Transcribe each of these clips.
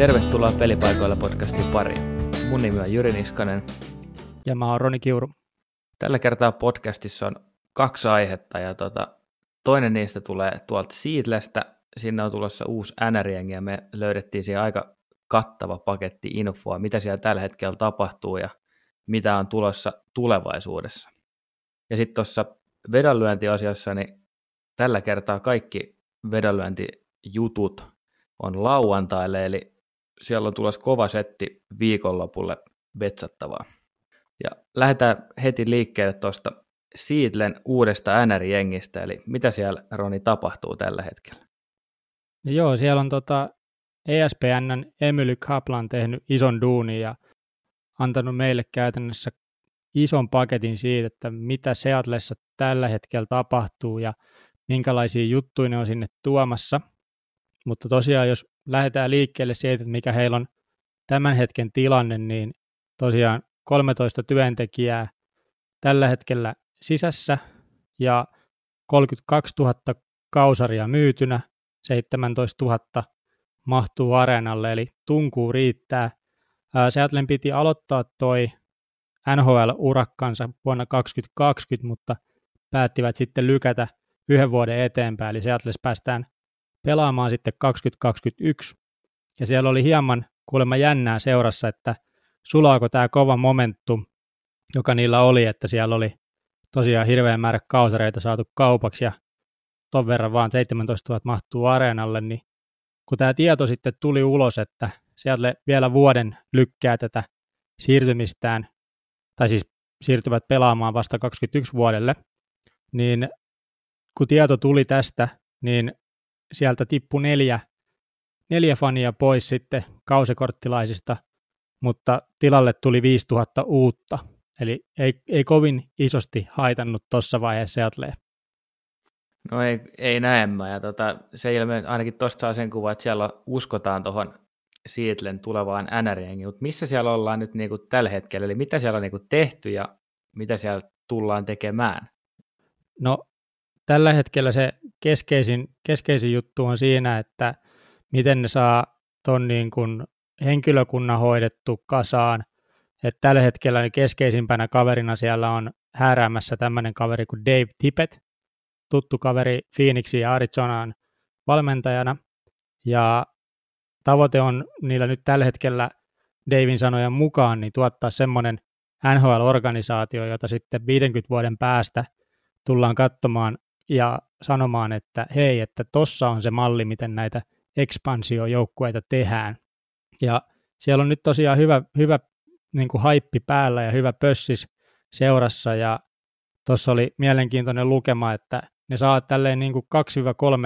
Tervetuloa Pelipaikoilla podcastin pariin. Mun nimi on Jyri Niskanen. Ja mä oon Roni Kiuru. Tällä kertaa podcastissa on kaksi aihetta ja tota, toinen niistä tulee tuolta Seedlestä. Sinne on tulossa uusi nr ja me löydettiin siihen aika kattava paketti infoa, mitä siellä tällä hetkellä tapahtuu ja mitä on tulossa tulevaisuudessa. Ja sitten tuossa vedonlyöntiasiassa, niin tällä kertaa kaikki vedonlyöntijutut on lauantaille, eli siellä on tulossa kova setti viikonlopulle vetsattavaa. Ja lähdetään heti liikkeelle tuosta Siitlen uudesta NR-jengistä, eli mitä siellä Roni tapahtuu tällä hetkellä? No joo, siellä on tota ESPNn Emily Kaplan tehnyt ison duunin ja antanut meille käytännössä ison paketin siitä, että mitä Seatlessa tällä hetkellä tapahtuu ja minkälaisia juttuja ne on sinne tuomassa. Mutta tosiaan, jos lähdetään liikkeelle siitä, että mikä heillä on tämän hetken tilanne, niin tosiaan 13 työntekijää tällä hetkellä sisässä ja 32 000 kausaria myytynä, 17 000 mahtuu areenalle, eli tunkuu riittää. Seattlen piti aloittaa toi NHL-urakkansa vuonna 2020, mutta päättivät sitten lykätä yhden vuoden eteenpäin, eli Seattles päästään pelaamaan sitten 2021. Ja siellä oli hieman kuulemma jännää seurassa, että sulaako tämä kova momentum, joka niillä oli, että siellä oli tosiaan hirveän määrä kausareita saatu kaupaksi ja ton verran vaan 17 000 mahtuu areenalle, niin kun tämä tieto sitten tuli ulos, että sieltä vielä vuoden lykkää tätä siirtymistään, tai siis siirtyvät pelaamaan vasta 21 vuodelle, niin kun tieto tuli tästä, niin sieltä tippui neljä, neljä fania pois sitten kausikorttilaisista, mutta tilalle tuli 5000 uutta. Eli ei, ei kovin isosti haitannut tuossa vaiheessa Seattlea. No ei, ei näemmä, ja tota, se ilme, ainakin tuosta saa sen kuvan, että siellä uskotaan tuohon Seattlen tulevaan nr mutta missä siellä ollaan nyt niinku tällä hetkellä, eli mitä siellä on niinku tehty ja mitä siellä tullaan tekemään? No tällä hetkellä se keskeisin, keskeisin juttu on siinä, että miten ne saa tuon niin henkilökunnan hoidettu kasaan. Et tällä hetkellä niin keskeisimpänä kaverina siellä on hääräämässä tämmöinen kaveri kuin Dave Tippett, tuttu kaveri Phoenixin ja Arizonaan valmentajana. Ja tavoite on niillä nyt tällä hetkellä Davin sanojen mukaan niin tuottaa semmoinen NHL-organisaatio, jota sitten 50 vuoden päästä tullaan katsomaan ja sanomaan, että hei, että tossa on se malli, miten näitä ekspansiojoukkueita tehdään. Ja siellä on nyt tosiaan hyvä, hyvä niin kuin haippi päällä ja hyvä pössis seurassa ja tuossa oli mielenkiintoinen lukema, että ne saa tälleen niin kuin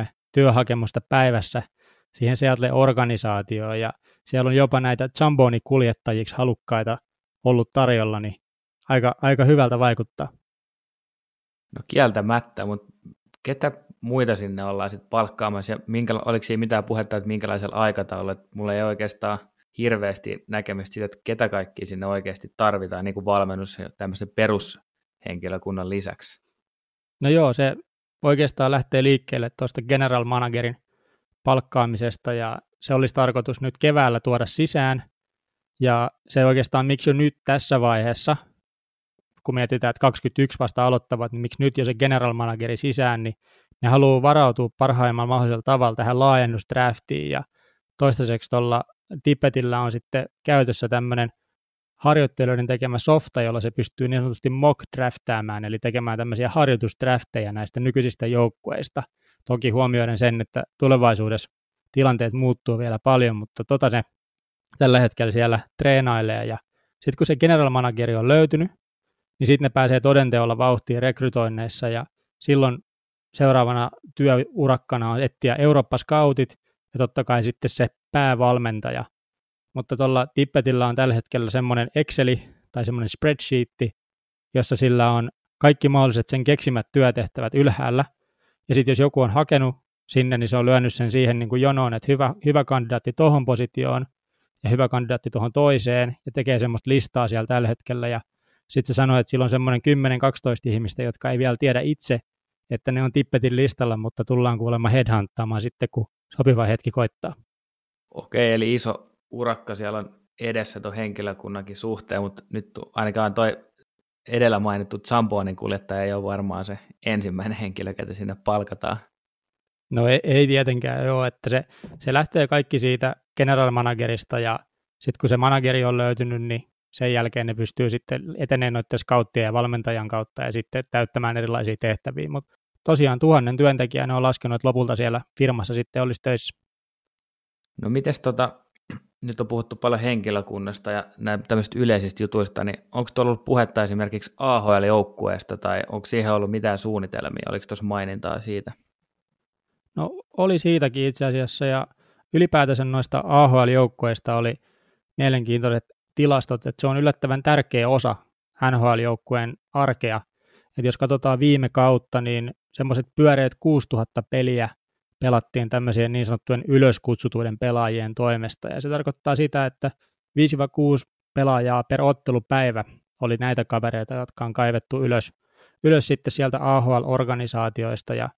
2-3 työhakemusta päivässä siihen Seattle organisaatioon ja siellä on jopa näitä Zamboni-kuljettajiksi halukkaita ollut tarjolla, niin aika, aika hyvältä vaikuttaa. No kieltämättä, mutta ketä muita sinne ollaan sitten palkkaamassa ja minkä, oliko siinä mitään puhetta, että minkälaisella aikataululla, että mulla ei oikeastaan hirveästi näkemystä siitä, että ketä kaikki sinne oikeasti tarvitaan niin kuin valmennus ja tämmöisen perushenkilökunnan lisäksi. No joo, se oikeastaan lähtee liikkeelle tuosta general managerin palkkaamisesta ja se olisi tarkoitus nyt keväällä tuoda sisään ja se oikeastaan miksi jo nyt tässä vaiheessa, kun mietitään, että 21 vasta aloittavat, niin miksi nyt jo se general manageri sisään, niin ne haluaa varautua parhaimmalla mahdollisella tavalla tähän laajennusdraftiin ja toistaiseksi tuolla Tippetillä on sitten käytössä tämmöinen harjoittelijoiden tekemä softa, jolla se pystyy niin sanotusti mock draftaamaan, eli tekemään tämmöisiä harjoitusdrafteja näistä nykyisistä joukkueista. Toki huomioiden sen, että tulevaisuudessa tilanteet muuttuu vielä paljon, mutta tota ne tällä hetkellä siellä treenailee ja sitten kun se general manageri on löytynyt, niin sitten ne pääsee todenteolla vauhtiin rekrytoinneissa ja silloin seuraavana työurakkana on etsiä Eurooppa-scoutit ja totta kai sitten se päävalmentaja. Mutta tuolla Tippetillä on tällä hetkellä semmoinen Exceli tai semmoinen spreadsheetti, jossa sillä on kaikki mahdolliset sen keksimät työtehtävät ylhäällä. Ja sitten jos joku on hakenut sinne, niin se on lyönyt sen siihen niin kuin jonoon, että hyvä, hyvä kandidaatti tuohon positioon ja hyvä kandidaatti tuohon toiseen ja tekee semmoista listaa siellä tällä hetkellä. Ja sitten se sanoi, että sillä on semmoinen 10-12 ihmistä, jotka ei vielä tiedä itse, että ne on Tippetin listalla, mutta tullaan kuulemma headhunttaamaan sitten, kun sopiva hetki koittaa. Okei, eli iso urakka siellä on edessä tuon henkilökunnankin suhteen, mutta nyt ainakaan toi edellä mainittu Zambonin kuljettaja ei ole varmaan se ensimmäinen henkilö, ketä sinne palkataan. No ei, ei tietenkään ole, että se, se lähtee kaikki siitä general managerista ja sitten kun se manageri on löytynyt, niin sen jälkeen ne pystyy sitten etenemään noiden scouttien ja valmentajan kautta ja sitten täyttämään erilaisia tehtäviä, mutta tosiaan tuhannen työntekijää ne on laskenut, että lopulta siellä firmassa sitten olisi töissä. No mites tota, nyt on puhuttu paljon henkilökunnasta ja tämmöisistä yleisistä jutuista, niin onko tuolla ollut puhetta esimerkiksi AHL-joukkueesta tai onko siihen ollut mitään suunnitelmia, oliko tuossa mainintaa siitä? No oli siitäkin itse asiassa ja ylipäätänsä noista AHL-joukkueista oli mielenkiintoiset tilastot, että se on yllättävän tärkeä osa NHL-joukkueen arkea. Et jos katsotaan viime kautta, niin semmoiset pyöreät 6000 peliä pelattiin tämmöisiä niin sanottujen ylöskutsutuiden pelaajien toimesta. Ja se tarkoittaa sitä, että 5-6 pelaajaa per ottelupäivä oli näitä kavereita, jotka on kaivettu ylös, ylös sitten sieltä AHL-organisaatioista. Ja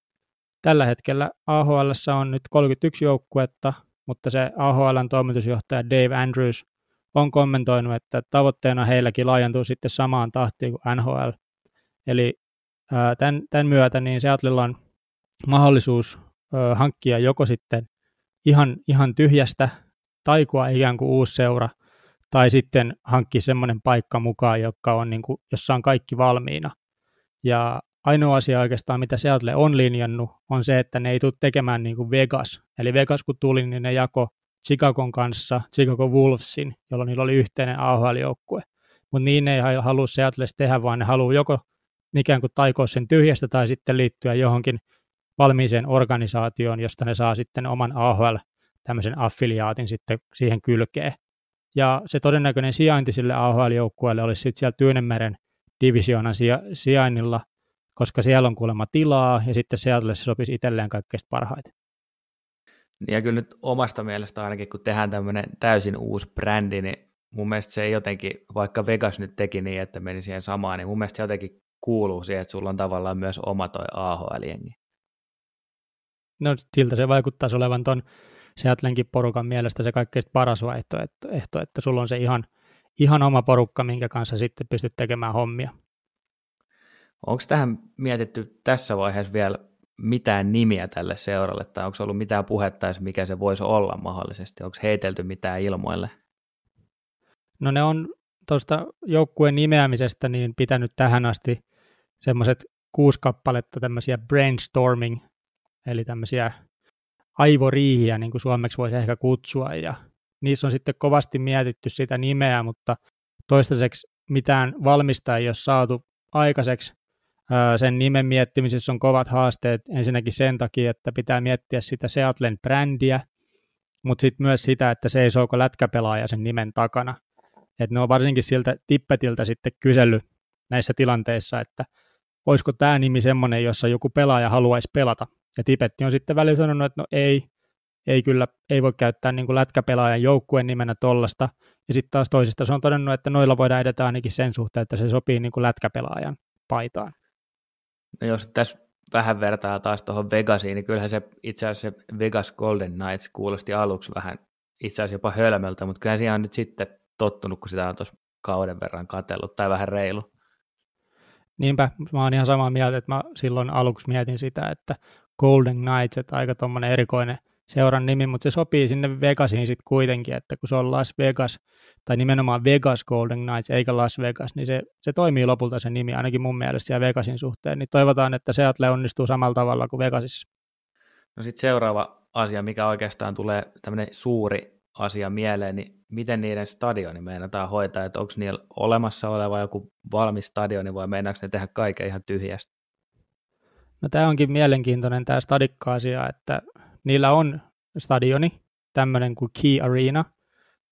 tällä hetkellä AHL on nyt 31 joukkuetta, mutta se AHLn toimitusjohtaja Dave Andrews on kommentoinut, että tavoitteena heilläkin laajentuu sitten samaan tahtiin kuin NHL. Eli tämän, tämän myötä niin Seattlella on mahdollisuus hankkia joko sitten ihan, ihan tyhjästä taikua ikään kuin uusi seura, tai sitten hankkia semmoinen paikka mukaan, joka on niin kuin, jossa on kaikki valmiina. Ja ainoa asia oikeastaan, mitä Seattle on linjannut, on se, että ne ei tule tekemään niin kuin Vegas. Eli Vegas kun tuli, niin ne jako Chicagon kanssa, Chicago Wolvesin, jolloin niillä oli yhteinen AHL-joukkue. Mutta niin ei halua Seattle tehdä, vaan ne haluaa joko ikään kuin taikoa sen tyhjästä tai sitten liittyä johonkin valmiiseen organisaatioon, josta ne saa sitten oman AHL tämmöisen affiliaatin sitten siihen kylkeen. Ja se todennäköinen sijainti sille AHL-joukkueelle olisi sitten siellä Tyynemeren divisioonan sijainnilla, koska siellä on kuulemma tilaa ja sitten Seattle se sopisi itselleen kaikkein parhaiten. Ja kyllä nyt omasta mielestä ainakin, kun tehdään tämmöinen täysin uusi brändi, niin mun mielestä se jotenkin, vaikka Vegas nyt teki niin, että meni siihen samaan, niin mun mielestä se jotenkin kuuluu siihen, että sulla on tavallaan myös oma toi AHL-jengi. No siltä se vaikuttaisi olevan tuon Seattlenkin porukan mielestä se kaikkein paras vaihtoehto, että, että sulla on se ihan, ihan oma porukka, minkä kanssa sitten pystyt tekemään hommia. Onko tähän mietitty tässä vaiheessa vielä mitään nimiä tälle seuralle, tai onko ollut mitään puhetta, mikä se voisi olla mahdollisesti? Onko heitelty mitään ilmoille? No ne on tuosta joukkueen nimeämisestä niin pitänyt tähän asti semmoiset kuusi kappaletta tämmöisiä brainstorming, eli tämmöisiä aivoriihiä, niin kuin suomeksi voisi ehkä kutsua, ja niissä on sitten kovasti mietitty sitä nimeä, mutta toistaiseksi mitään valmista ei ole saatu aikaiseksi. Sen nimen miettimisessä on kovat haasteet ensinnäkin sen takia, että pitää miettiä sitä Seattlen brändiä, mutta sitten myös sitä, että se ei lätkäpelaaja sen nimen takana. Et ne on varsinkin siltä tippetiltä sitten kysellyt näissä tilanteissa, että olisiko tämä nimi semmoinen, jossa joku pelaaja haluaisi pelata. Ja Tipetti on sitten välillä sanonut, että no ei, ei kyllä, ei voi käyttää niin kuin lätkäpelaajan joukkueen nimenä tollasta. Ja sitten taas toisista se on todennut, että noilla voidaan edetä ainakin sen suhteen, että se sopii niin kuin lätkäpelaajan paitaan. No jos tässä vähän vertaa taas tuohon Vegasiin, niin kyllähän se itse asiassa se Vegas Golden Knights kuulosti aluksi vähän itse asiassa jopa hölmöltä, mutta kyllä siihen on nyt sitten tottunut, kun sitä on tuossa kauden verran katsellut, tai vähän reilu. Niinpä, mä oon ihan samaa mieltä, että mä silloin aluksi mietin sitä, että Golden Knights, että aika tuommoinen erikoinen seuran nimi, mutta se sopii sinne Vegasiin sitten kuitenkin, että kun se on Las Vegas, tai nimenomaan Vegas Golden Knights eikä Las Vegas, niin se, se toimii lopulta se nimi, ainakin mun mielestä siellä Vegasin suhteen, niin toivotaan, että Seattle onnistuu samalla tavalla kuin Vegasissa. No sitten seuraava asia, mikä oikeastaan tulee tämmöinen suuri asia mieleen, niin miten niiden stadioni meinataan hoitaa, että onko niillä olemassa oleva joku valmis stadioni vai meinaako ne tehdä kaiken ihan tyhjästä? No tämä onkin mielenkiintoinen tämä stadikka-asia, että niillä on stadioni, tämmöinen kuin Key Arena,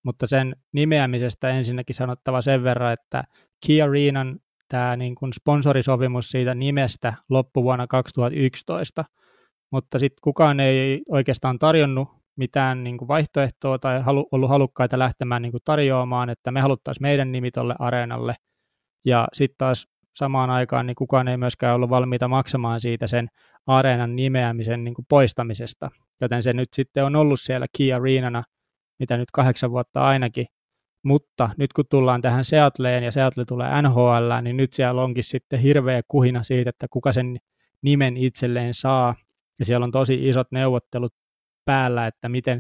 mutta sen nimeämisestä ensinnäkin sanottava sen verran, että Key Arenan tämä niin kuin sponsorisopimus siitä nimestä loppui vuonna 2011, mutta sitten kukaan ei oikeastaan tarjonnut mitään niin kuin vaihtoehtoa tai halu, ollut halukkaita lähtemään niin kuin tarjoamaan, että me haluttaisiin meidän nimi tuolle areenalle. Ja sitten taas samaan aikaan niin kukaan ei myöskään ollut valmiita maksamaan siitä sen areenan nimeämisen niin kuin poistamisesta. Joten se nyt sitten on ollut siellä Key Arenana mitä nyt kahdeksan vuotta ainakin, mutta nyt kun tullaan tähän Seattleen ja Seattle tulee NHL, niin nyt siellä onkin sitten hirveä kuhina siitä, että kuka sen nimen itselleen saa. Ja siellä on tosi isot neuvottelut päällä, että miten,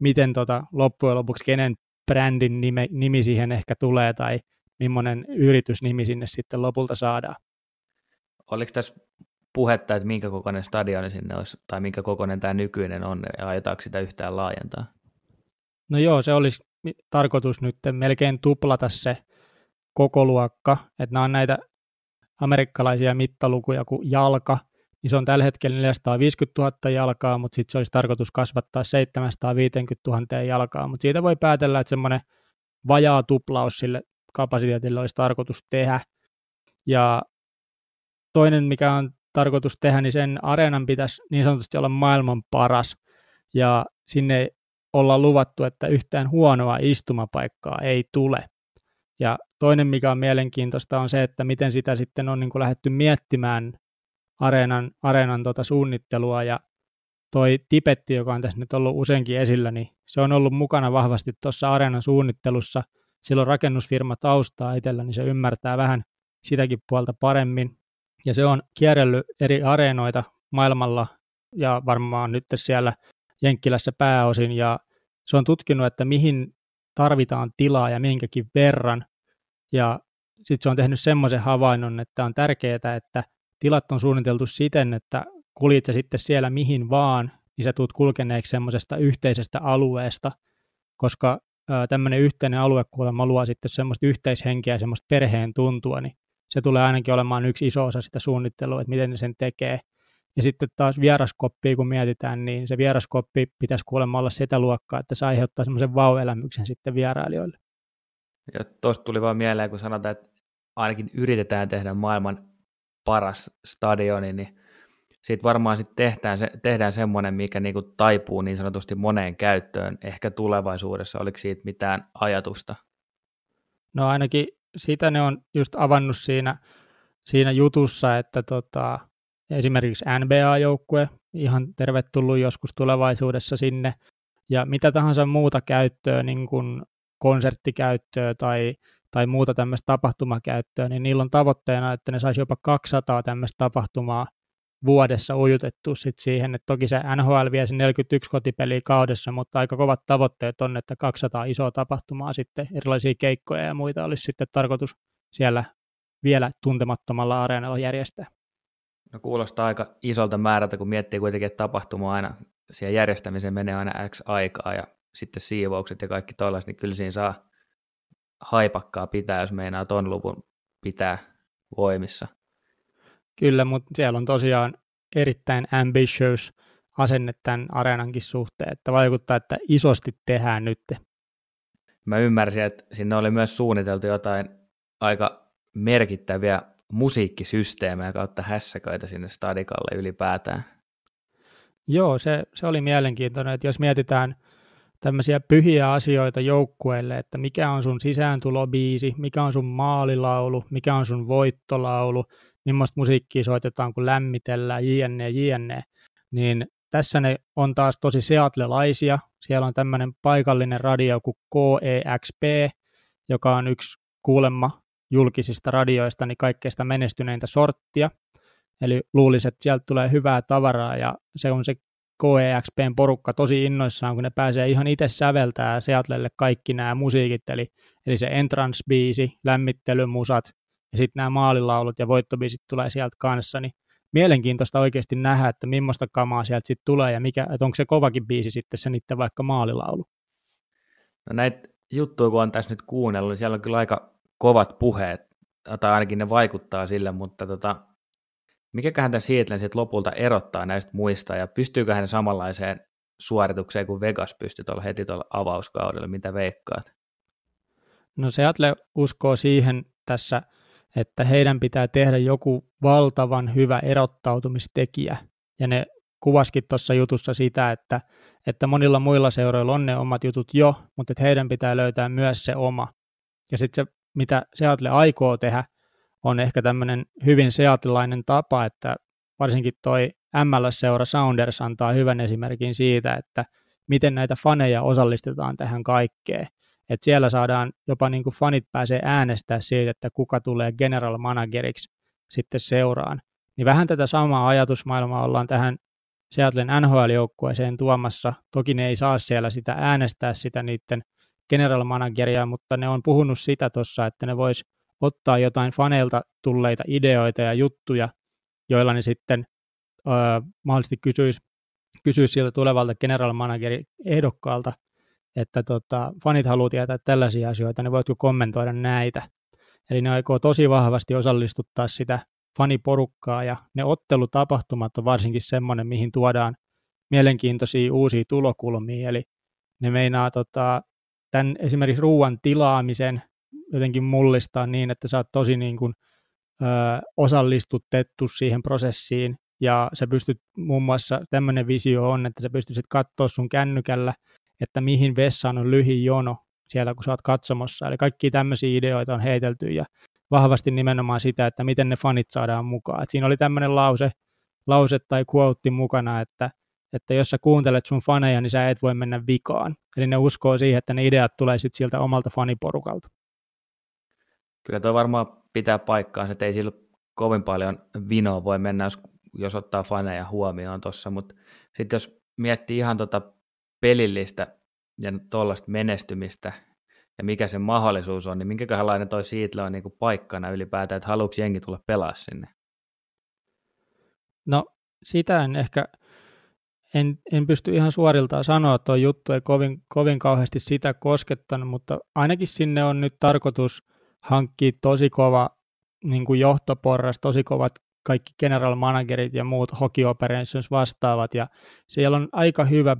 miten tota, loppujen lopuksi kenen brändin nime, nimi siihen ehkä tulee tai millainen yritysnimi sinne sitten lopulta saadaan. Oliko tässä puhetta, että minkä kokoinen stadioni sinne olisi, tai minkä kokoinen tämä nykyinen on, ja ajetaanko sitä yhtään laajentaa? No joo, se olisi tarkoitus nyt melkein tuplata se koko luokka, että nämä on näitä amerikkalaisia mittalukuja kuin jalka, niin se on tällä hetkellä 450 000 jalkaa, mutta sitten se olisi tarkoitus kasvattaa 750 000 jalkaa, mutta siitä voi päätellä, että semmoinen vajaa tuplaus sille kapasiteetille olisi tarkoitus tehdä. Ja toinen, mikä on tarkoitus tehdä, niin sen areenan pitäisi niin sanotusti olla maailman paras, ja sinne olla luvattu, että yhtään huonoa istumapaikkaa ei tule. Ja toinen, mikä on mielenkiintoista, on se, että miten sitä sitten on niin kuin lähdetty miettimään areenan, areenan tota suunnittelua ja toi Tipetti, joka on tässä nyt ollut useinkin esillä, niin se on ollut mukana vahvasti tuossa areenan suunnittelussa. Silloin rakennusfirma taustaa itsellä, niin se ymmärtää vähän sitäkin puolta paremmin. Ja se on kierrellyt eri areenoita maailmalla ja varmaan nyt siellä Jenkkilässä pääosin. Ja se on tutkinut, että mihin tarvitaan tilaa ja minkäkin verran. Ja sitten se on tehnyt semmoisen havainnon, että on tärkeää, että tilat on suunniteltu siten, että kuljit sä sitten siellä mihin vaan, niin sä tulet kulkeneeksi semmoisesta yhteisestä alueesta, koska tämmöinen yhteinen alue kuulemma luo sitten semmoista yhteishenkeä semmoista perheen tuntua, niin se tulee ainakin olemaan yksi iso osa sitä suunnittelua, että miten ne sen tekee. Ja sitten taas vieraskoppia, kun mietitään, niin se vieraskoppi pitäisi kuulemma olla sitä luokkaa, että se aiheuttaa semmoisen vau-elämyksen sitten vierailijoille. Ja tuosta tuli vaan mieleen, kun sanotaan, että ainakin yritetään tehdä maailman paras stadioni, niin sitten varmaan sit tehdään, se, tehdään semmoinen, mikä niinku taipuu niin sanotusti moneen käyttöön, ehkä tulevaisuudessa. Oliko siitä mitään ajatusta? No ainakin sitä ne on just avannut siinä, siinä jutussa, että tota, esimerkiksi NBA-joukkue, ihan tervetullut joskus tulevaisuudessa sinne, ja mitä tahansa muuta käyttöä, niin kuin konserttikäyttöä tai, tai muuta tämmöistä tapahtumakäyttöä, niin niillä on tavoitteena, että ne saisi jopa 200 tämmöistä tapahtumaa vuodessa ujutettu sit siihen, että toki se NHL vie sen 41 kotipeliä kaudessa, mutta aika kovat tavoitteet on, että 200 isoa tapahtumaa sitten, erilaisia keikkoja ja muita olisi sitten tarkoitus siellä vielä tuntemattomalla areenalla järjestää. No kuulostaa aika isolta määrältä, kun miettii kuitenkin, että tapahtuma aina, siihen järjestämiseen menee aina X aikaa ja sitten siivoukset ja kaikki tollaiset, niin kyllä siinä saa haipakkaa pitää, jos meinaa ton luvun pitää voimissa. Kyllä, mutta siellä on tosiaan erittäin ambitious asenne tämän areenankin suhteen, että vaikuttaa, että isosti tehdään nyt. Mä ymmärsin, että sinne oli myös suunniteltu jotain aika merkittäviä musiikkisysteemejä kautta hässäköitä sinne stadikalle ylipäätään. Joo, se, se oli mielenkiintoinen, että jos mietitään tämmöisiä pyhiä asioita joukkueelle, että mikä on sun sisääntulobiisi, mikä on sun maalilaulu, mikä on sun voittolaulu, millaista musiikkia soitetaan, kun lämmitellään, jne, jne, niin tässä ne on taas tosi seatlelaisia. Siellä on tämmöinen paikallinen radio kuin KEXP, joka on yksi kuulemma julkisista radioista niin kaikkeista menestyneintä sorttia. Eli luulisin, että sieltä tulee hyvää tavaraa ja se on se KEXPn porukka tosi innoissaan, kun ne pääsee ihan itse säveltää Seatlelle kaikki nämä musiikit, eli, eli se entrance-biisi, lämmittelymusat ja sitten nämä maalilaulut ja voittobiisit tulee sieltä kanssa, niin mielenkiintoista oikeasti nähdä, että millaista kamaa sieltä sitten tulee ja mikä, että onko se kovakin biisi sitten se niiden vaikka maalilaulu. No näitä juttuja, kun on tässä nyt kuunnellut, niin siellä on kyllä aika kovat puheet, tai ainakin ne vaikuttaa sille, mutta tota, mikäköhän tämän Seattlen sitten lopulta erottaa näistä muista, ja pystyykö hän samanlaiseen suoritukseen kuin Vegas pystyi tuolla heti tuolla avauskaudella, mitä veikkaat? No Seattle uskoo siihen tässä, että heidän pitää tehdä joku valtavan hyvä erottautumistekijä, ja ne kuvaskin tuossa jutussa sitä, että, että monilla muilla seuroilla on ne omat jutut jo, mutta että heidän pitää löytää myös se oma. Ja sitten se mitä Seattle aikoo tehdä, on ehkä tämmöinen hyvin seatilainen tapa, että varsinkin toi MLS-seura Sounders antaa hyvän esimerkin siitä, että miten näitä faneja osallistetaan tähän kaikkeen. Et siellä saadaan jopa niin kuin fanit pääsee äänestää siitä, että kuka tulee general manageriksi sitten seuraan. Niin vähän tätä samaa ajatusmaailmaa ollaan tähän Seattlen NHL-joukkueeseen tuomassa. Toki ne ei saa siellä sitä äänestää sitä niiden general manageria, mutta ne on puhunut sitä tuossa, että ne vois ottaa jotain faneilta tulleita ideoita ja juttuja, joilla ne sitten öö, mahdollisesti kysyisi, kysyisi siltä tulevalta general manageri ehdokkaalta, että tota, fanit haluaa tietää tällaisia asioita, ne voitko kommentoida näitä. Eli ne aikoo tosi vahvasti osallistuttaa sitä faniporukkaa ja ne ottelutapahtumat on varsinkin semmoinen, mihin tuodaan mielenkiintoisia uusia tulokulmia, eli ne meinaa tota, tämän esimerkiksi ruoan tilaamisen jotenkin mullistaa niin, että sä oot tosi niin kuin, ö, osallistutettu siihen prosessiin ja sä pystyt muun muassa, tämmöinen visio on, että sä pystyisit katsoa sun kännykällä, että mihin vessaan on lyhin jono siellä, kun sä oot katsomossa. Eli kaikki tämmöisiä ideoita on heitelty ja vahvasti nimenomaan sitä, että miten ne fanit saadaan mukaan. Et siinä oli tämmöinen lause, lause tai quote mukana, että, että jos sä kuuntelet sun faneja, niin sä et voi mennä vikaan. Eli ne uskoo siihen, että ne ideat tulee sitten sieltä omalta faniporukalta. Kyllä tuo varmaan pitää paikkaa, että ei sillä kovin paljon vinoa voi mennä, jos, jos ottaa faneja huomioon tuossa, mutta sitten jos miettii ihan tuota pelillistä ja tuollaista menestymistä ja mikä se mahdollisuus on, niin minkälainen toi Siitle on niin kuin paikkana ylipäätään, että haluatko jengi tulla pelaa sinne? No sitä en ehkä, en, en pysty ihan suoriltaan sanoa, tuo juttu ei kovin, kovin kauheasti sitä koskettanut, mutta ainakin sinne on nyt tarkoitus hankkia tosi kova niin kuin johtoporras, tosi kovat kaikki general managerit ja muut hockey operations vastaavat, ja siellä on aika hyvä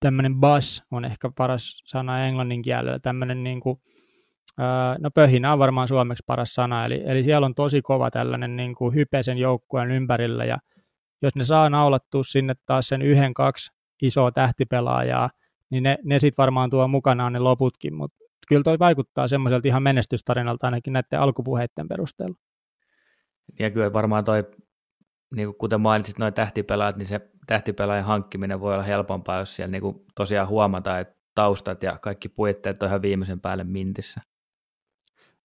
tämmöinen buzz on ehkä paras sana englannin kielellä, tämmöinen niin kuin, no pöhinä on varmaan suomeksi paras sana, eli, eli siellä on tosi kova tällainen niin kuin hype sen joukkueen ympärillä, ja jos ne saa naulattua sinne taas sen yhden, kaksi isoa tähtipelaajaa, niin ne, ne sitten varmaan tuo mukanaan ne loputkin, mutta kyllä toi vaikuttaa semmoiselta ihan menestystarinalta ainakin näiden alkupuheiden perusteella. Ja kyllä varmaan toi, niin kuten mainitsit, noin tähtipelaajat, niin se tähtipelaajan hankkiminen voi olla helpompaa, jos siellä niin kuin tosiaan huomataan, että taustat ja kaikki puitteet on ihan viimeisen päälle mintissä.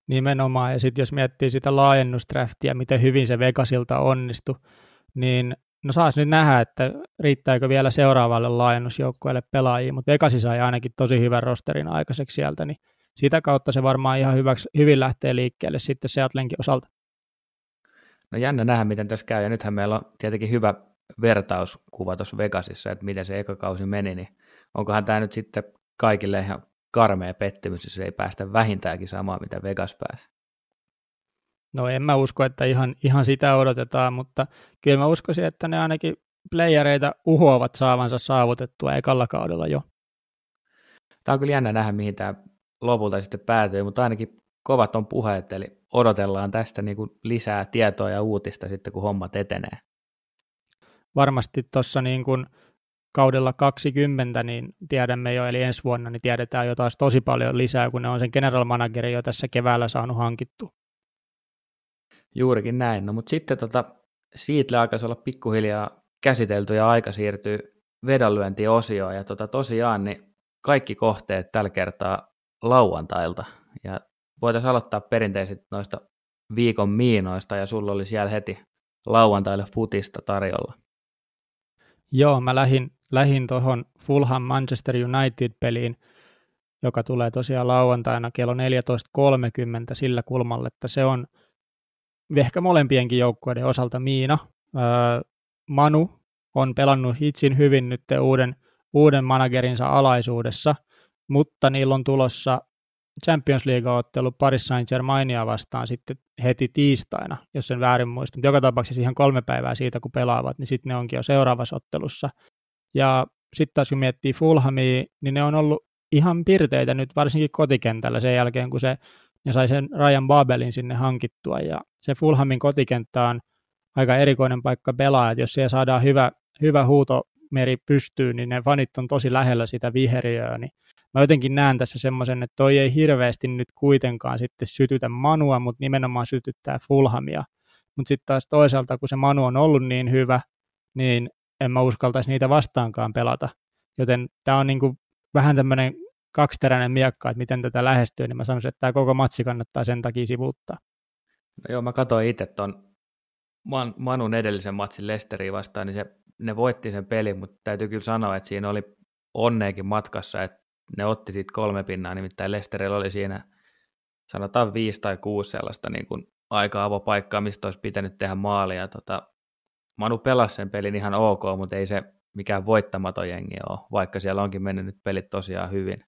Nimenomaan, ja sitten jos miettii sitä laajennustraftia, miten hyvin se Vegasilta onnistui, niin no saas nyt nähdä, että riittääkö vielä seuraavalle laajennusjoukkueelle pelaajia, mutta Vegasi sai ainakin tosi hyvän rosterin aikaiseksi sieltä, niin sitä kautta se varmaan ihan hyväksi, hyvin lähtee liikkeelle sitten Seattlenkin osalta. No jännä nähdä, miten tässä käy, ja nythän meillä on tietenkin hyvä vertauskuva tuossa Vegasissa, että miten se eka kausi meni, niin onkohan tämä nyt sitten kaikille ihan karmea pettymys, jos ei päästä vähintäänkin samaan, mitä Vegas pääsi. No en mä usko, että ihan, ihan sitä odotetaan, mutta kyllä mä uskoisin, että ne ainakin playereita uhoavat saavansa saavutettua ekalla kaudella jo. Tämä on kyllä jännä nähdä, mihin tämä lopulta sitten päätyy, mutta ainakin kovat on puheet, eli odotellaan tästä niin kuin lisää tietoa ja uutista sitten, kun hommat etenee. Varmasti tuossa niin kuin kaudella 20, niin tiedämme jo, eli ensi vuonna, niin tiedetään jo taas tosi paljon lisää, kun ne on sen general manageri jo tässä keväällä saanut hankittu. Juurikin näin. No mutta sitten tota, siitä alkaisi olla pikkuhiljaa käsitelty ja aika siirtyy vedonlyöntiosioon. Ja tota, tosiaan niin kaikki kohteet tällä kertaa lauantailta. Ja voitaisiin aloittaa perinteisesti noista viikon miinoista ja sulla oli siellä heti lauantaille futista tarjolla. Joo, mä lähin, lähin tuohon Fulham Manchester United-peliin, joka tulee tosiaan lauantaina kello 14.30 sillä kulmalla, että se on – ehkä molempienkin joukkueiden osalta Miina. Manu on pelannut hitsin hyvin nyt uuden, uuden managerinsa alaisuudessa, mutta niillä on tulossa Champions League-ottelu Paris Saint-Germainia vastaan sitten heti tiistaina, jos sen väärin muistan. Joka tapauksessa ihan kolme päivää siitä, kun pelaavat, niin sitten ne onkin jo seuraavassa ottelussa. Ja sitten taas kun miettii Fulhamia, niin ne on ollut ihan pirteitä nyt varsinkin kotikentällä sen jälkeen, kun se ja sai sen Ryan Babelin sinne hankittua. Ja se Fulhamin kotikenttä on aika erikoinen paikka pelaa, että jos siellä saadaan hyvä, hyvä huutomeri pystyy, niin ne fanit on tosi lähellä sitä viheriöä, niin mä jotenkin näen tässä semmoisen, että toi ei hirveästi nyt kuitenkaan sitten sytytä Manua, mutta nimenomaan sytyttää Fulhamia. Mutta sitten taas toisaalta, kun se Manu on ollut niin hyvä, niin en mä uskaltaisi niitä vastaankaan pelata. Joten tämä on niin kuin vähän tämmöinen kaksiteräinen miekka, että miten tätä lähestyy, niin mä sanoisin, että tämä koko matsi kannattaa sen takia sivuuttaa. No joo, mä katsoin itse tuon Man, Manun edellisen matsin Lesteriin vastaan, niin se, ne voitti sen pelin, mutta täytyy kyllä sanoa, että siinä oli onneekin matkassa, että ne otti siitä kolme pinnaa, nimittäin Lesterillä oli siinä sanotaan viisi tai kuusi sellaista niin kuin aika avopaikkaa, mistä olisi pitänyt tehdä maalia. Tota, Manu pelasi sen pelin ihan ok, mutta ei se mikään voittamaton jengi ole, vaikka siellä onkin mennyt nyt pelit tosiaan hyvin.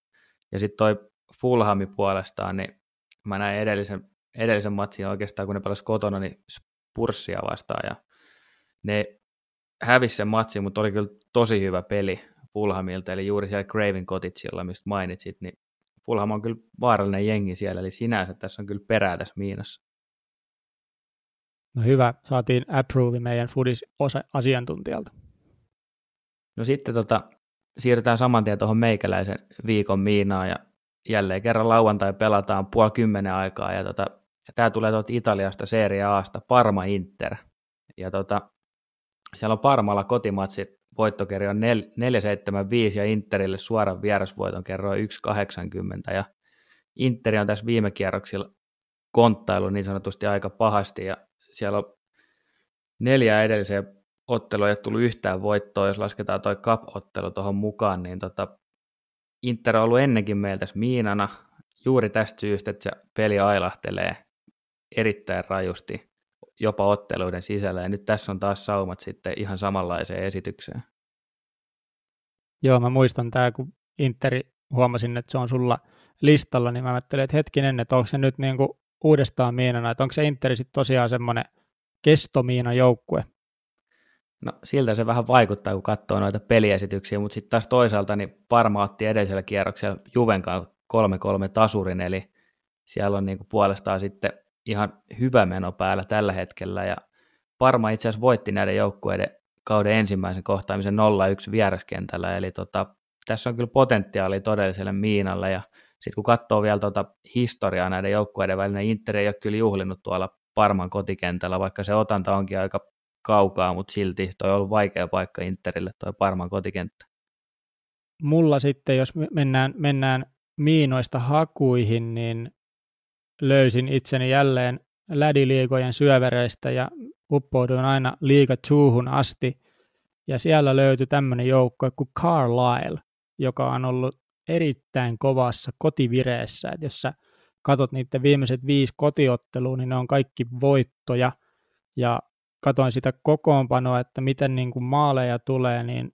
Ja sitten toi Fulhami puolestaan, niin mä näin edellisen, edellisen matsin oikeastaan, kun ne pelasi kotona, niin Spurssia vastaan, ja ne hävisi sen matsin, mutta oli kyllä tosi hyvä peli Fulhamilta, eli juuri siellä Craven Cottageilla, mistä mainitsit, niin Fulham on kyllä vaarallinen jengi siellä, eli sinänsä tässä on kyllä perää tässä miinassa. No hyvä, saatiin approve meidän Foodis-asiantuntijalta. No sitten tota, siirrytään saman tien tuohon meikäläisen viikon miinaan ja jälleen kerran lauantai pelataan puoli kymmenen aikaa ja tota, tämä tulee tuolta Italiasta Serie Asta, Parma Inter. Ja tota, siellä on Parmalla kotimatsi voittokerro on 4,75 ja Interille suoran vierasvoiton kerro on 1,80 ja Interi on tässä viime kierroksilla konttailu niin sanotusti aika pahasti ja siellä on neljä edelliseen ottelua ei tullut yhtään voittoa, jos lasketaan toi cup-ottelu tuohon mukaan, niin tota, Inter on ollut ennenkin meiltä miinana juuri tästä syystä, että se peli ailahtelee erittäin rajusti jopa otteluiden sisällä, ja nyt tässä on taas saumat sitten ihan samanlaiseen esitykseen. Joo, mä muistan tämä, kun Interi huomasin, että se on sulla listalla, niin mä ajattelin, että hetkinen, että onko se nyt niin kuin uudestaan miinana, että onko se Interi sitten tosiaan semmoinen kestomiina joukkue, No siltä se vähän vaikuttaa, kun katsoo noita peliesityksiä, mutta sitten taas toisaalta niin Parma otti edellisellä kierroksella Juven 3-3 tasurin, eli siellä on niin kuin puolestaan sitten ihan hyvä meno päällä tällä hetkellä, ja Parma itse asiassa voitti näiden joukkueiden kauden ensimmäisen kohtaamisen 0-1 vieraskentällä, eli tota, tässä on kyllä potentiaalia todelliselle miinalle, ja sitten kun katsoo vielä tuota historiaa näiden joukkueiden välillä, niin Inter ei ole kyllä juhlinut tuolla Parman kotikentällä, vaikka se otanta onkin aika kaukaa, mutta silti toi on ollut vaikea paikka Interille, toi Parman kotikenttä. Mulla sitten, jos mennään, mennään miinoista hakuihin, niin löysin itseni jälleen lädiliikojen syövereistä ja uppouduin aina liiga tuuhun asti. Ja siellä löytyi tämmöinen joukko kuin Carlisle, joka on ollut erittäin kovassa kotivireessä. Et jos sä katot niiden viimeiset viisi kotiottelua, niin ne on kaikki voittoja. Ja katoin sitä kokoonpanoa, että miten niin kuin maaleja tulee, niin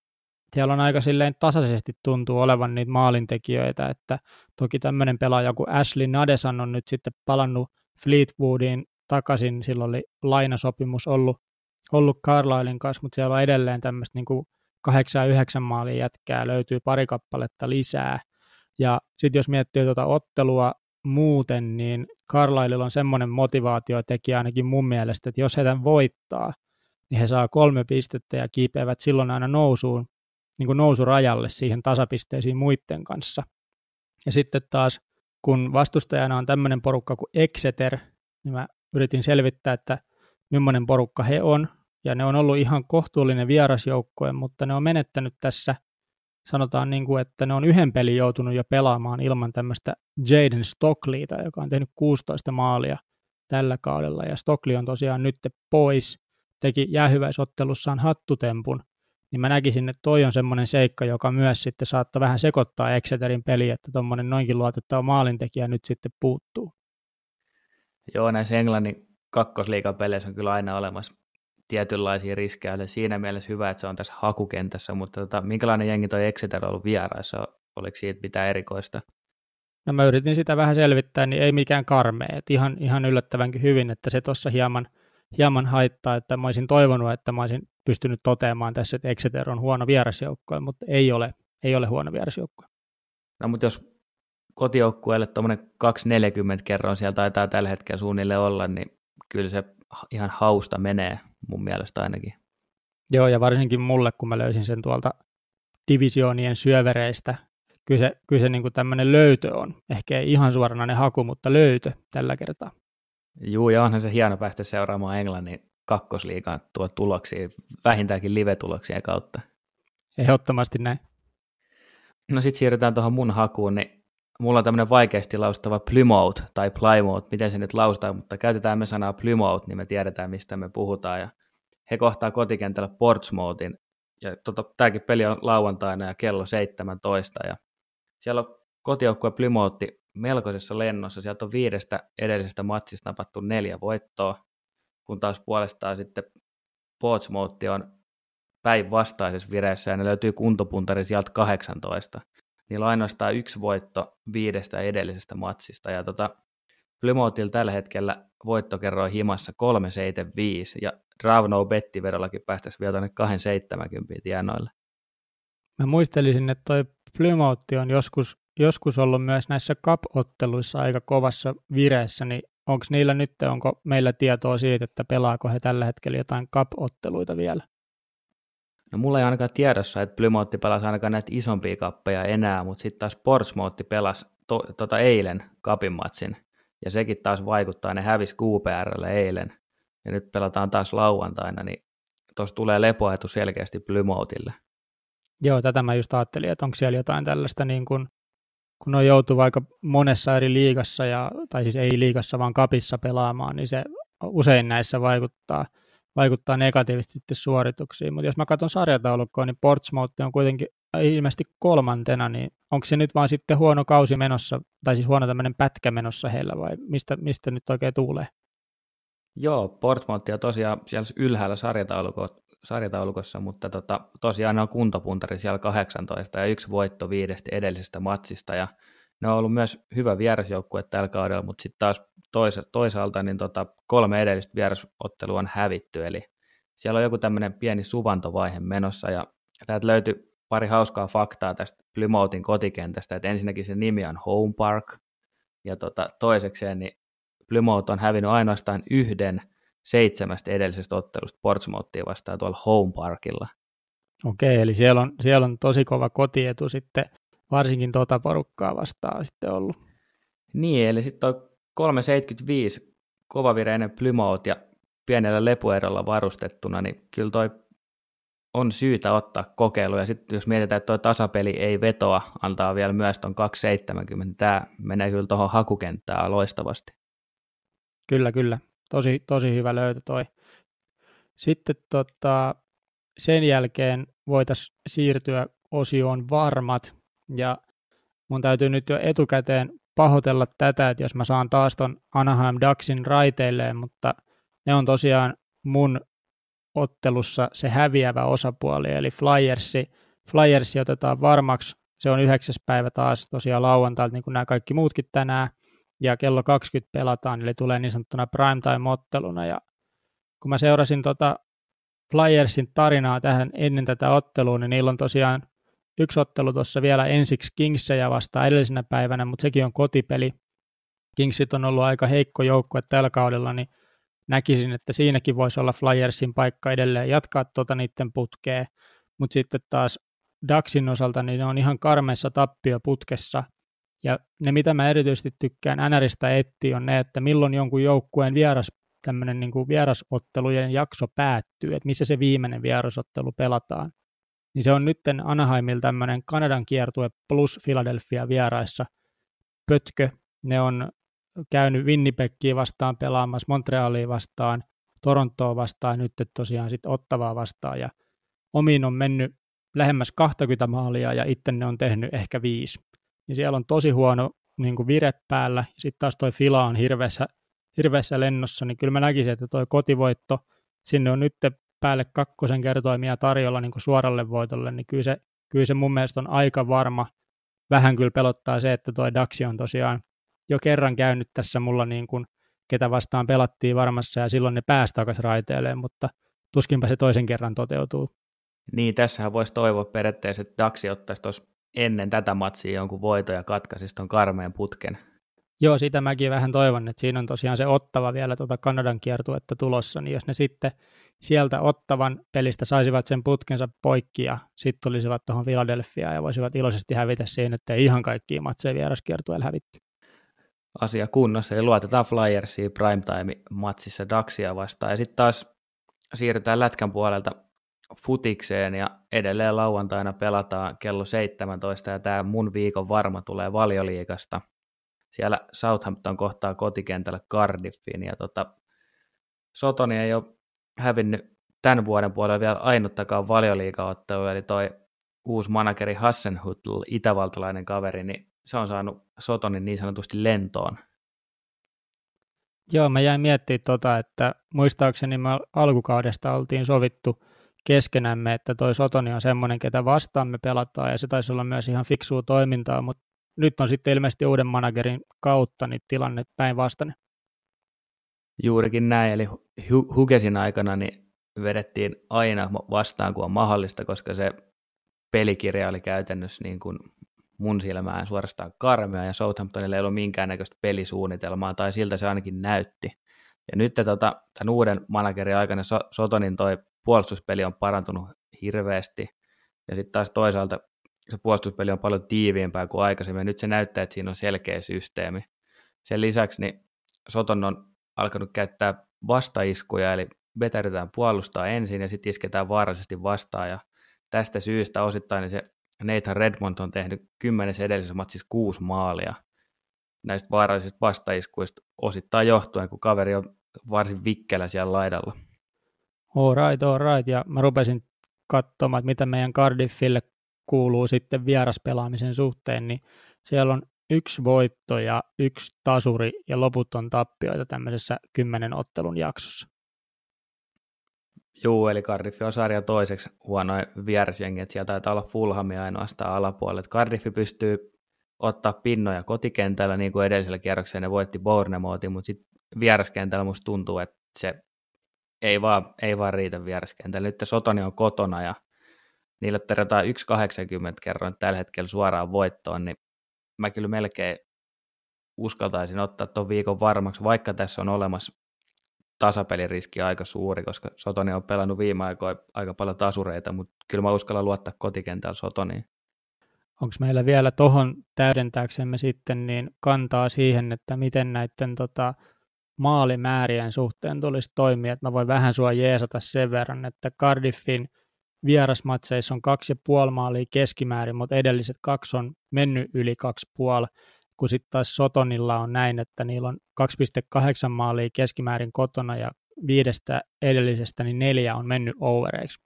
siellä on aika silleen tasaisesti tuntuu olevan niitä maalintekijöitä, että toki tämmöinen pelaaja kuin Ashley Nadesan on nyt sitten palannut Fleetwoodiin takaisin, silloin oli lainasopimus ollut, ollut Carlislein kanssa, mutta siellä on edelleen tämmöistä niin 8-9 maalin jätkää, löytyy pari kappaletta lisää, ja sitten jos miettii tuota ottelua muuten, niin Carlisleilla on semmoinen motivaatiotekijä ainakin mun mielestä, että jos he tämän voittaa, niin he saa kolme pistettä ja kiipeävät silloin aina nousuun, niin kuin nousurajalle siihen tasapisteisiin muiden kanssa. Ja sitten taas, kun vastustajana on tämmöinen porukka kuin Exeter, niin mä yritin selvittää, että millainen porukka he on, ja ne on ollut ihan kohtuullinen vierasjoukkue, mutta ne on menettänyt tässä – sanotaan, niin kuin, että ne on yhden pelin joutunut jo pelaamaan ilman tämmöistä Jaden Stockleyta, joka on tehnyt 16 maalia tällä kaudella, ja Stockley on tosiaan nyt pois, teki jäähyväisottelussaan hattutempun, niin mä näkisin, että toi on semmoinen seikka, joka myös sitten saattaa vähän sekoittaa Exeterin peli, että tuommoinen noinkin luotettava maalintekijä nyt sitten puuttuu. Joo, näissä Englannin kakkosliigapeleissä on kyllä aina olemassa tietynlaisia riskejä, eli siinä mielessä hyvä, että se on tässä hakukentässä, mutta tota, minkälainen jengi toi Exeter on ollut vieraissa, oliko siitä mitään erikoista? No mä yritin sitä vähän selvittää, niin ei mikään karmea, että ihan, ihan yllättävänkin hyvin, että se tuossa hieman, hieman haittaa, että mä olisin toivonut, että mä olisin pystynyt toteamaan tässä, että Exeter on huono vierasjoukko, mutta ei ole, ei ole huono vierasjoukko. No mutta jos kotijoukkueelle tuommoinen 240 kerran siellä taitaa tällä hetkellä suunnilleen olla, niin kyllä se ihan hausta menee mun mielestä ainakin. Joo, ja varsinkin mulle, kun mä löysin sen tuolta divisioonien syövereistä, kyllä se, kyllä se niin kuin tämmöinen löytö on. Ehkä ei ihan suoranainen haku, mutta löytö tällä kertaa. Joo, ja onhan se hieno päästä seuraamaan Englannin kakkosliigaan tuo tuloksia, vähintäänkin live-tuloksien kautta. Ehdottomasti näin. No sitten siirrytään tuohon mun hakuun, niin mulla on tämmöinen vaikeasti laustava Plymouth tai Plymouth, miten se nyt laustaa, mutta käytetään me sanaa Plymouth, niin me tiedetään, mistä me puhutaan. Ja he kohtaa kotikentällä Portsmouthin, ja tota, tämäkin peli on lauantaina ja kello 17, ja siellä on kotijoukkue Plymouth melkoisessa lennossa, sieltä on viidestä edellisestä matsista napattu neljä voittoa, kun taas puolestaan sitten Portsmouth on päinvastaisessa vireessä ja ne löytyy kuntopuntari sieltä 18. Niillä on ainoastaan yksi voitto viidestä edellisestä matsista ja tota, Plymouthilla tällä hetkellä voittokerro on himassa 375 ja Draw No Bettiverollakin päästäisiin vielä tuonne 270 tienoille. Mä muistelisin, että toi Plymouth on joskus, joskus ollut myös näissä cup-otteluissa aika kovassa vireessä, niin onko niillä nyt, onko meillä tietoa siitä, että pelaako he tällä hetkellä jotain cup-otteluita vielä? No mulla ei ainakaan tiedossa, että Plymouth pelasi ainakaan näitä isompia kappeja enää, mutta sitten taas Portsmouth pelasi to, tota eilen kapin matsin, ja sekin taas vaikuttaa, ne hävisi QPRlle eilen, ja nyt pelataan taas lauantaina, niin tuossa tulee lepoetu selkeästi Plymouthille. Joo, tätä mä just ajattelin, että onko siellä jotain tällaista, niin kun, kun on joutu aika monessa eri liigassa, ja, tai siis ei liigassa, vaan kapissa pelaamaan, niin se usein näissä vaikuttaa – vaikuttaa negatiivisesti sitten suorituksiin. Mutta jos mä katson sarjataulukkoa, niin Portsmouth on kuitenkin ilmeisesti kolmantena, niin onko se nyt vaan sitten huono kausi menossa, tai siis huono tämmöinen pätkä menossa heillä, vai mistä, mistä nyt oikein tulee? Joo, Portsmouth on tosiaan siellä ylhäällä sarjataulukossa, sarjataulukossa mutta tota, tosiaan ne on kuntopuntari siellä 18 ja yksi voitto viidestä edellisestä matsista, ja ne on ollut myös hyvä vierasjoukkue tällä kaudella, mutta sitten taas toisa, toisaalta niin tota, kolme edellistä vierasottelua on hävitty, eli siellä on joku tämmöinen pieni suvantovaihe menossa, ja täältä löytyi pari hauskaa faktaa tästä Plymouthin kotikentästä, että ensinnäkin se nimi on Home Park, ja tota, toisekseen niin Plymouth on hävinnyt ainoastaan yhden seitsemästä edellisestä ottelusta Portsmouthia vastaan tuolla Home Parkilla. Okei, eli siellä on, siellä on tosi kova kotietu sitten, varsinkin tuota porukkaa vastaan sitten ollut. Niin, eli sitten tuo 375 kovavireinen Plymouth ja pienellä lepuerolla varustettuna, niin kyllä toi on syytä ottaa kokeilu. Ja sitten jos mietitään, että tuo tasapeli ei vetoa, antaa vielä myös tuon 270, tämä menee kyllä tuohon hakukenttään loistavasti. Kyllä, kyllä. Tosi, tosi hyvä löytö toi. Sitten tota, sen jälkeen voitaisiin siirtyä osioon varmat, ja mun täytyy nyt jo etukäteen pahoitella tätä, että jos mä saan taas ton Anaheim Ducksin raiteilleen, mutta ne on tosiaan mun ottelussa se häviävä osapuoli, eli Flyersi, Flyersi otetaan varmaksi, se on yhdeksäs päivä taas tosiaan lauantailta, niin kuin nämä kaikki muutkin tänään, ja kello 20 pelataan, eli tulee niin sanottuna primetime-otteluna, ja kun mä seurasin tota Flyersin tarinaa tähän ennen tätä ottelua, niin niillä on tosiaan yksi ottelu tuossa vielä ensiksi Kingsejä vastaan edellisenä päivänä, mutta sekin on kotipeli. Kingsit on ollut aika heikko joukkue tällä kaudella, niin näkisin, että siinäkin voisi olla Flyersin paikka edelleen jatkaa tuota niiden putkea, mutta sitten taas Daxin osalta niin ne on ihan karmeessa tappioputkessa, ja ne mitä mä erityisesti tykkään NRistä etti on ne, että milloin jonkun joukkueen vieras tämmöinen niin kuin vierasottelujen jakso päättyy, että missä se viimeinen vierasottelu pelataan niin se on nytten Anaheimilla tämmöinen Kanadan kiertue plus Philadelphia vieraissa pötkö. Ne on käynyt Winnipegia vastaan pelaamassa, Montrealia vastaan, Torontoa vastaan, nyt tosiaan sitten Ottavaa vastaan, ja omiin on mennyt lähemmäs 20 maalia, ja itse ne on tehnyt ehkä viisi. Niin siellä on tosi huono niin kuin vire päällä, sitten taas toi Fila on hirveässä, hirveässä lennossa, niin kyllä mä näkisin, että toi kotivoitto, sinne on nyt päälle kakkosen kertoimia tarjolla niin kuin suoralle voitolle, niin kyllä se, kyllä se mun mielestä on aika varma. Vähän kyllä pelottaa se, että tuo Daxi on tosiaan jo kerran käynyt tässä mulla niin kuin, ketä vastaan pelattiin varmassa ja silloin ne pääsi takaisin raiteelleen, mutta tuskinpä se toisen kerran toteutuu. Niin, tässähän voisi toivoa periaatteessa, että Daxi ottaisi tuossa ennen tätä matsia jonkun voito ja katkaisisi tuon karmeen putken. Joo, sitä mäkin vähän toivon, että siinä on tosiaan se ottava vielä tuota Kanadan kiertuetta tulossa, niin jos ne sitten sieltä ottavan pelistä saisivat sen putkensa poikki ja sitten tulisivat tuohon Philadelphiaan ja voisivat iloisesti hävitä siihen, että ei ihan kaikkia matseja vieraskiertueella hävitty. Asia kunnossa, eli luotetaan Flyersiin primetime-matsissa Daxia vastaan. Ja sitten taas siirrytään Lätkän puolelta futikseen ja edelleen lauantaina pelataan kello 17 ja tämä mun viikon varma tulee valioliikasta. Siellä Southampton kohtaa kotikentällä Cardiffin ja tota, Sotoni ei ole hävinnyt tämän vuoden puolella vielä ainuttakaan valioliikaottelua, eli toi uusi manageri Hassenhutl, itävaltalainen kaveri, niin se on saanut Sotonin niin sanotusti lentoon. Joo, mä jäin miettimään tota, että muistaakseni me alkukaudesta oltiin sovittu keskenämme, että toi Sotoni on semmoinen, ketä vastaan me pelataan, ja se taisi olla myös ihan fiksua toimintaa, mutta nyt on sitten ilmeisesti uuden managerin kautta niin tilanne päinvastainen. Juurikin näin, eli Hugesin aikana niin vedettiin aina vastaan, kun on mahdollista, koska se pelikirja oli käytännössä niin kuin mun silmään suorastaan karmea, ja Southamptonilla ei ollut minkäännäköistä pelisuunnitelmaa, tai siltä se ainakin näytti. Ja nyt tota, tämän uuden managerin aikana Sotonin toi puolustuspeli on parantunut hirveästi, ja sitten taas toisaalta se puolustuspeli on paljon tiiviimpää kuin aikaisemmin, nyt se näyttää, että siinä on selkeä systeemi. Sen lisäksi niin Soton on alkanut käyttää vastaiskuja, eli vetäydytään puolustaa ensin ja sitten isketään vaarallisesti vastaan, ja tästä syystä osittain niin se Nathan Redmond on tehnyt kymmenessä edellisessä matsissa kuusi maalia näistä vaarallisista vastaiskuista osittain johtuen, kun kaveri on varsin vikkelä siellä laidalla. All right, all right. Ja mä rupesin katsomaan, että mitä meidän Cardiffille kuuluu sitten vieraspelaamisen suhteen, niin siellä on yksi voitto ja yksi tasuri ja loput on tappioita tämmöisessä kymmenen ottelun jaksossa. Joo, eli Cardiffi on sarja toiseksi huonoin vierasjengi, että siellä taitaa olla Fulhamia ainoastaan alapuolella. Cardiffi pystyy ottaa pinnoja kotikentällä, niin kuin edellisellä kierroksella ne voitti Bournemoutin, mutta sitten vieraskentällä musta tuntuu, että se ei vaan, ei vaan riitä vieraskentällä. Nyt Sotoni on kotona ja niille tarjotaan 1,80 kerroin tällä hetkellä suoraan voittoon, niin mä kyllä melkein uskaltaisin ottaa tuon viikon varmaksi, vaikka tässä on olemassa tasapeliriski aika suuri, koska Sotoni on pelannut viime aikoina aika paljon tasureita, mutta kyllä mä uskallan luottaa kotikentällä Sotoniin. Onko meillä vielä tuohon täydentääksemme sitten niin kantaa siihen, että miten näiden tota, maalimäärien suhteen tulisi toimia, että mä voin vähän sua jeesata sen verran, että Cardiffin vierasmatseissa on kaksi ja puoli maalia keskimäärin, mutta edelliset kaksi on mennyt yli kaksi puoli, kun sitten taas Sotonilla on näin, että niillä on 2,8 maalia keskimäärin kotona ja viidestä edellisestä niin neljä on mennyt overeiksi.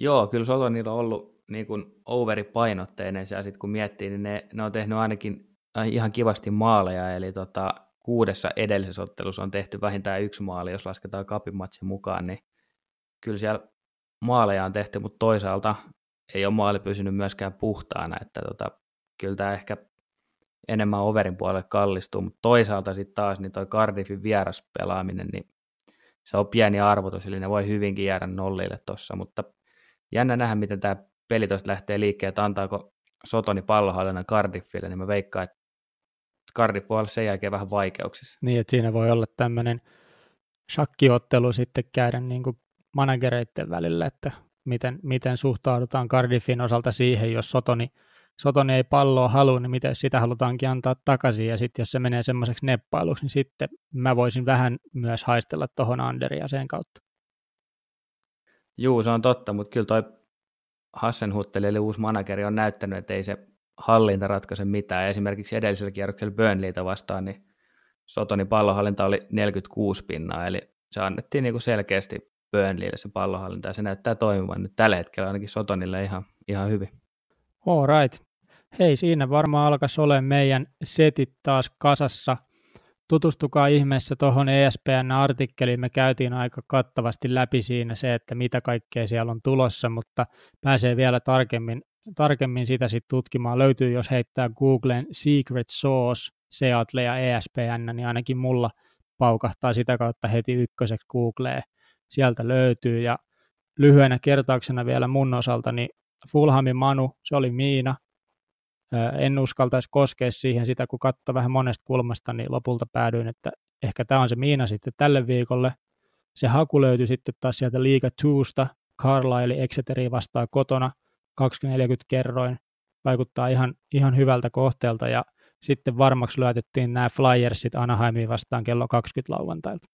Joo, kyllä Sotonilla on ollut niin kuin overipainotteinen ja sitten kun miettii, niin ne, ne on tehnyt ainakin ihan kivasti maaleja, eli tota, kuudessa edellisessä ottelussa on tehty vähintään yksi maali, jos lasketaan kapimatsi mukaan, niin kyllä siellä maaleja on tehty, mutta toisaalta ei ole maali pysynyt myöskään puhtaana, että tota, kyllä tämä ehkä enemmän overin puolelle kallistuu, mutta toisaalta sitten taas niin toi Cardiffin vieras pelaaminen, niin se on pieni arvotus, eli ne voi hyvinkin jäädä nollille tuossa, mutta jännä nähdä, miten tämä peli lähtee liikkeelle, että antaako Sotoni pallohallinnan Cardiffille, niin mä veikkaan, että Cardiff voi olla sen jälkeen vähän vaikeuksissa. Niin, että siinä voi olla tämmöinen shakkiottelu sitten käydä niin kuin managereiden välillä, että miten, miten suhtaudutaan Cardiffin osalta siihen, jos Sotoni Sotoni ei palloa halua, niin miten sitä halutaankin antaa takaisin, ja sitten jos se menee semmoiseksi neppailuksi, niin sitten mä voisin vähän myös haistella tuohon Anderia sen kautta. Juu, se on totta, mutta kyllä toi Hassenhutteli, eli uusi manageri, on näyttänyt, että ei se hallinta ratkaise mitään. Esimerkiksi edellisellä kierroksella Burnleytä vastaan, niin Sotonin pallohallinta oli 46 pinnaa, eli se annettiin niin kuin selkeästi Burnleylle se pallohallinta, ja se näyttää toimivan nyt tällä hetkellä ainakin Sotonille ihan, ihan hyvin. All right. Hei, siinä varmaan alkaisi olla meidän setit taas kasassa. Tutustukaa ihmeessä tuohon ESPN-artikkeliin. Me käytiin aika kattavasti läpi siinä se, että mitä kaikkea siellä on tulossa, mutta pääsee vielä tarkemmin, tarkemmin sitä sitten tutkimaan. Löytyy, jos heittää Googleen Secret Sauce, Seattle ja ESPN, niin ainakin mulla paukahtaa sitä kautta heti ykköseksi Googleen. Sieltä löytyy ja lyhyenä kertauksena vielä mun osalta, niin Fulhamin Manu, se oli Miina. En uskaltaisi koskea siihen sitä, kun katsoi vähän monesta kulmasta, niin lopulta päädyin, että ehkä tämä on se Miina sitten tälle viikolle. Se haku löytyi sitten taas sieltä Liiga 2sta, Carlisle Exeteriin vastaa kotona, 2040 kerroin, vaikuttaa ihan, ihan hyvältä kohteelta ja sitten varmaksi lyötettiin nämä Flyersit Anaheimiin vastaan kello 20 lauantailta.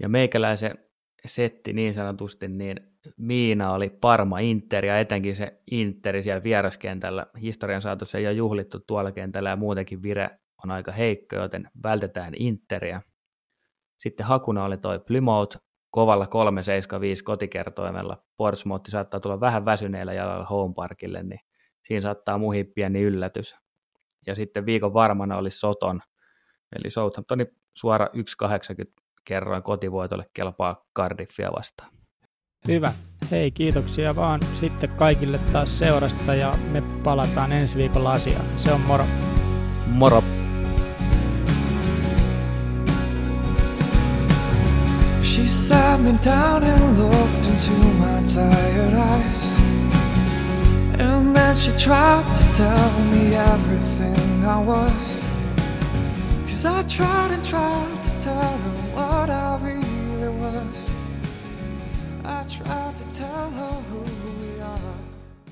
Ja meikäläisen setti niin sanotusti, niin Miina oli Parma Inter ja etenkin se Interi siellä vieraskentällä. Historian saatossa ei ole juhlittu tuolla kentällä ja muutenkin vire on aika heikko, joten vältetään Interiä. Sitten hakuna oli toi Plymouth kovalla 375 kotikertoimella. Portsmouth saattaa tulla vähän väsyneellä jalalla Home Parkille, niin siinä saattaa muhi pieni yllätys. Ja sitten viikon varmana oli Soton, eli Southamptonin suora 1,80 kerroin kotivoitolle kelpaa Cardiffia vastaan. Hyvä. Hei, kiitoksia vaan sitten kaikille taas seurasta ja me palataan ensi viikolla asiaan. Se on moro. Moro. Sat me down and looked into my tired eyes And then she tried to tell me everything I was Cause I tried and tried to tell her what I really was. I tried to tell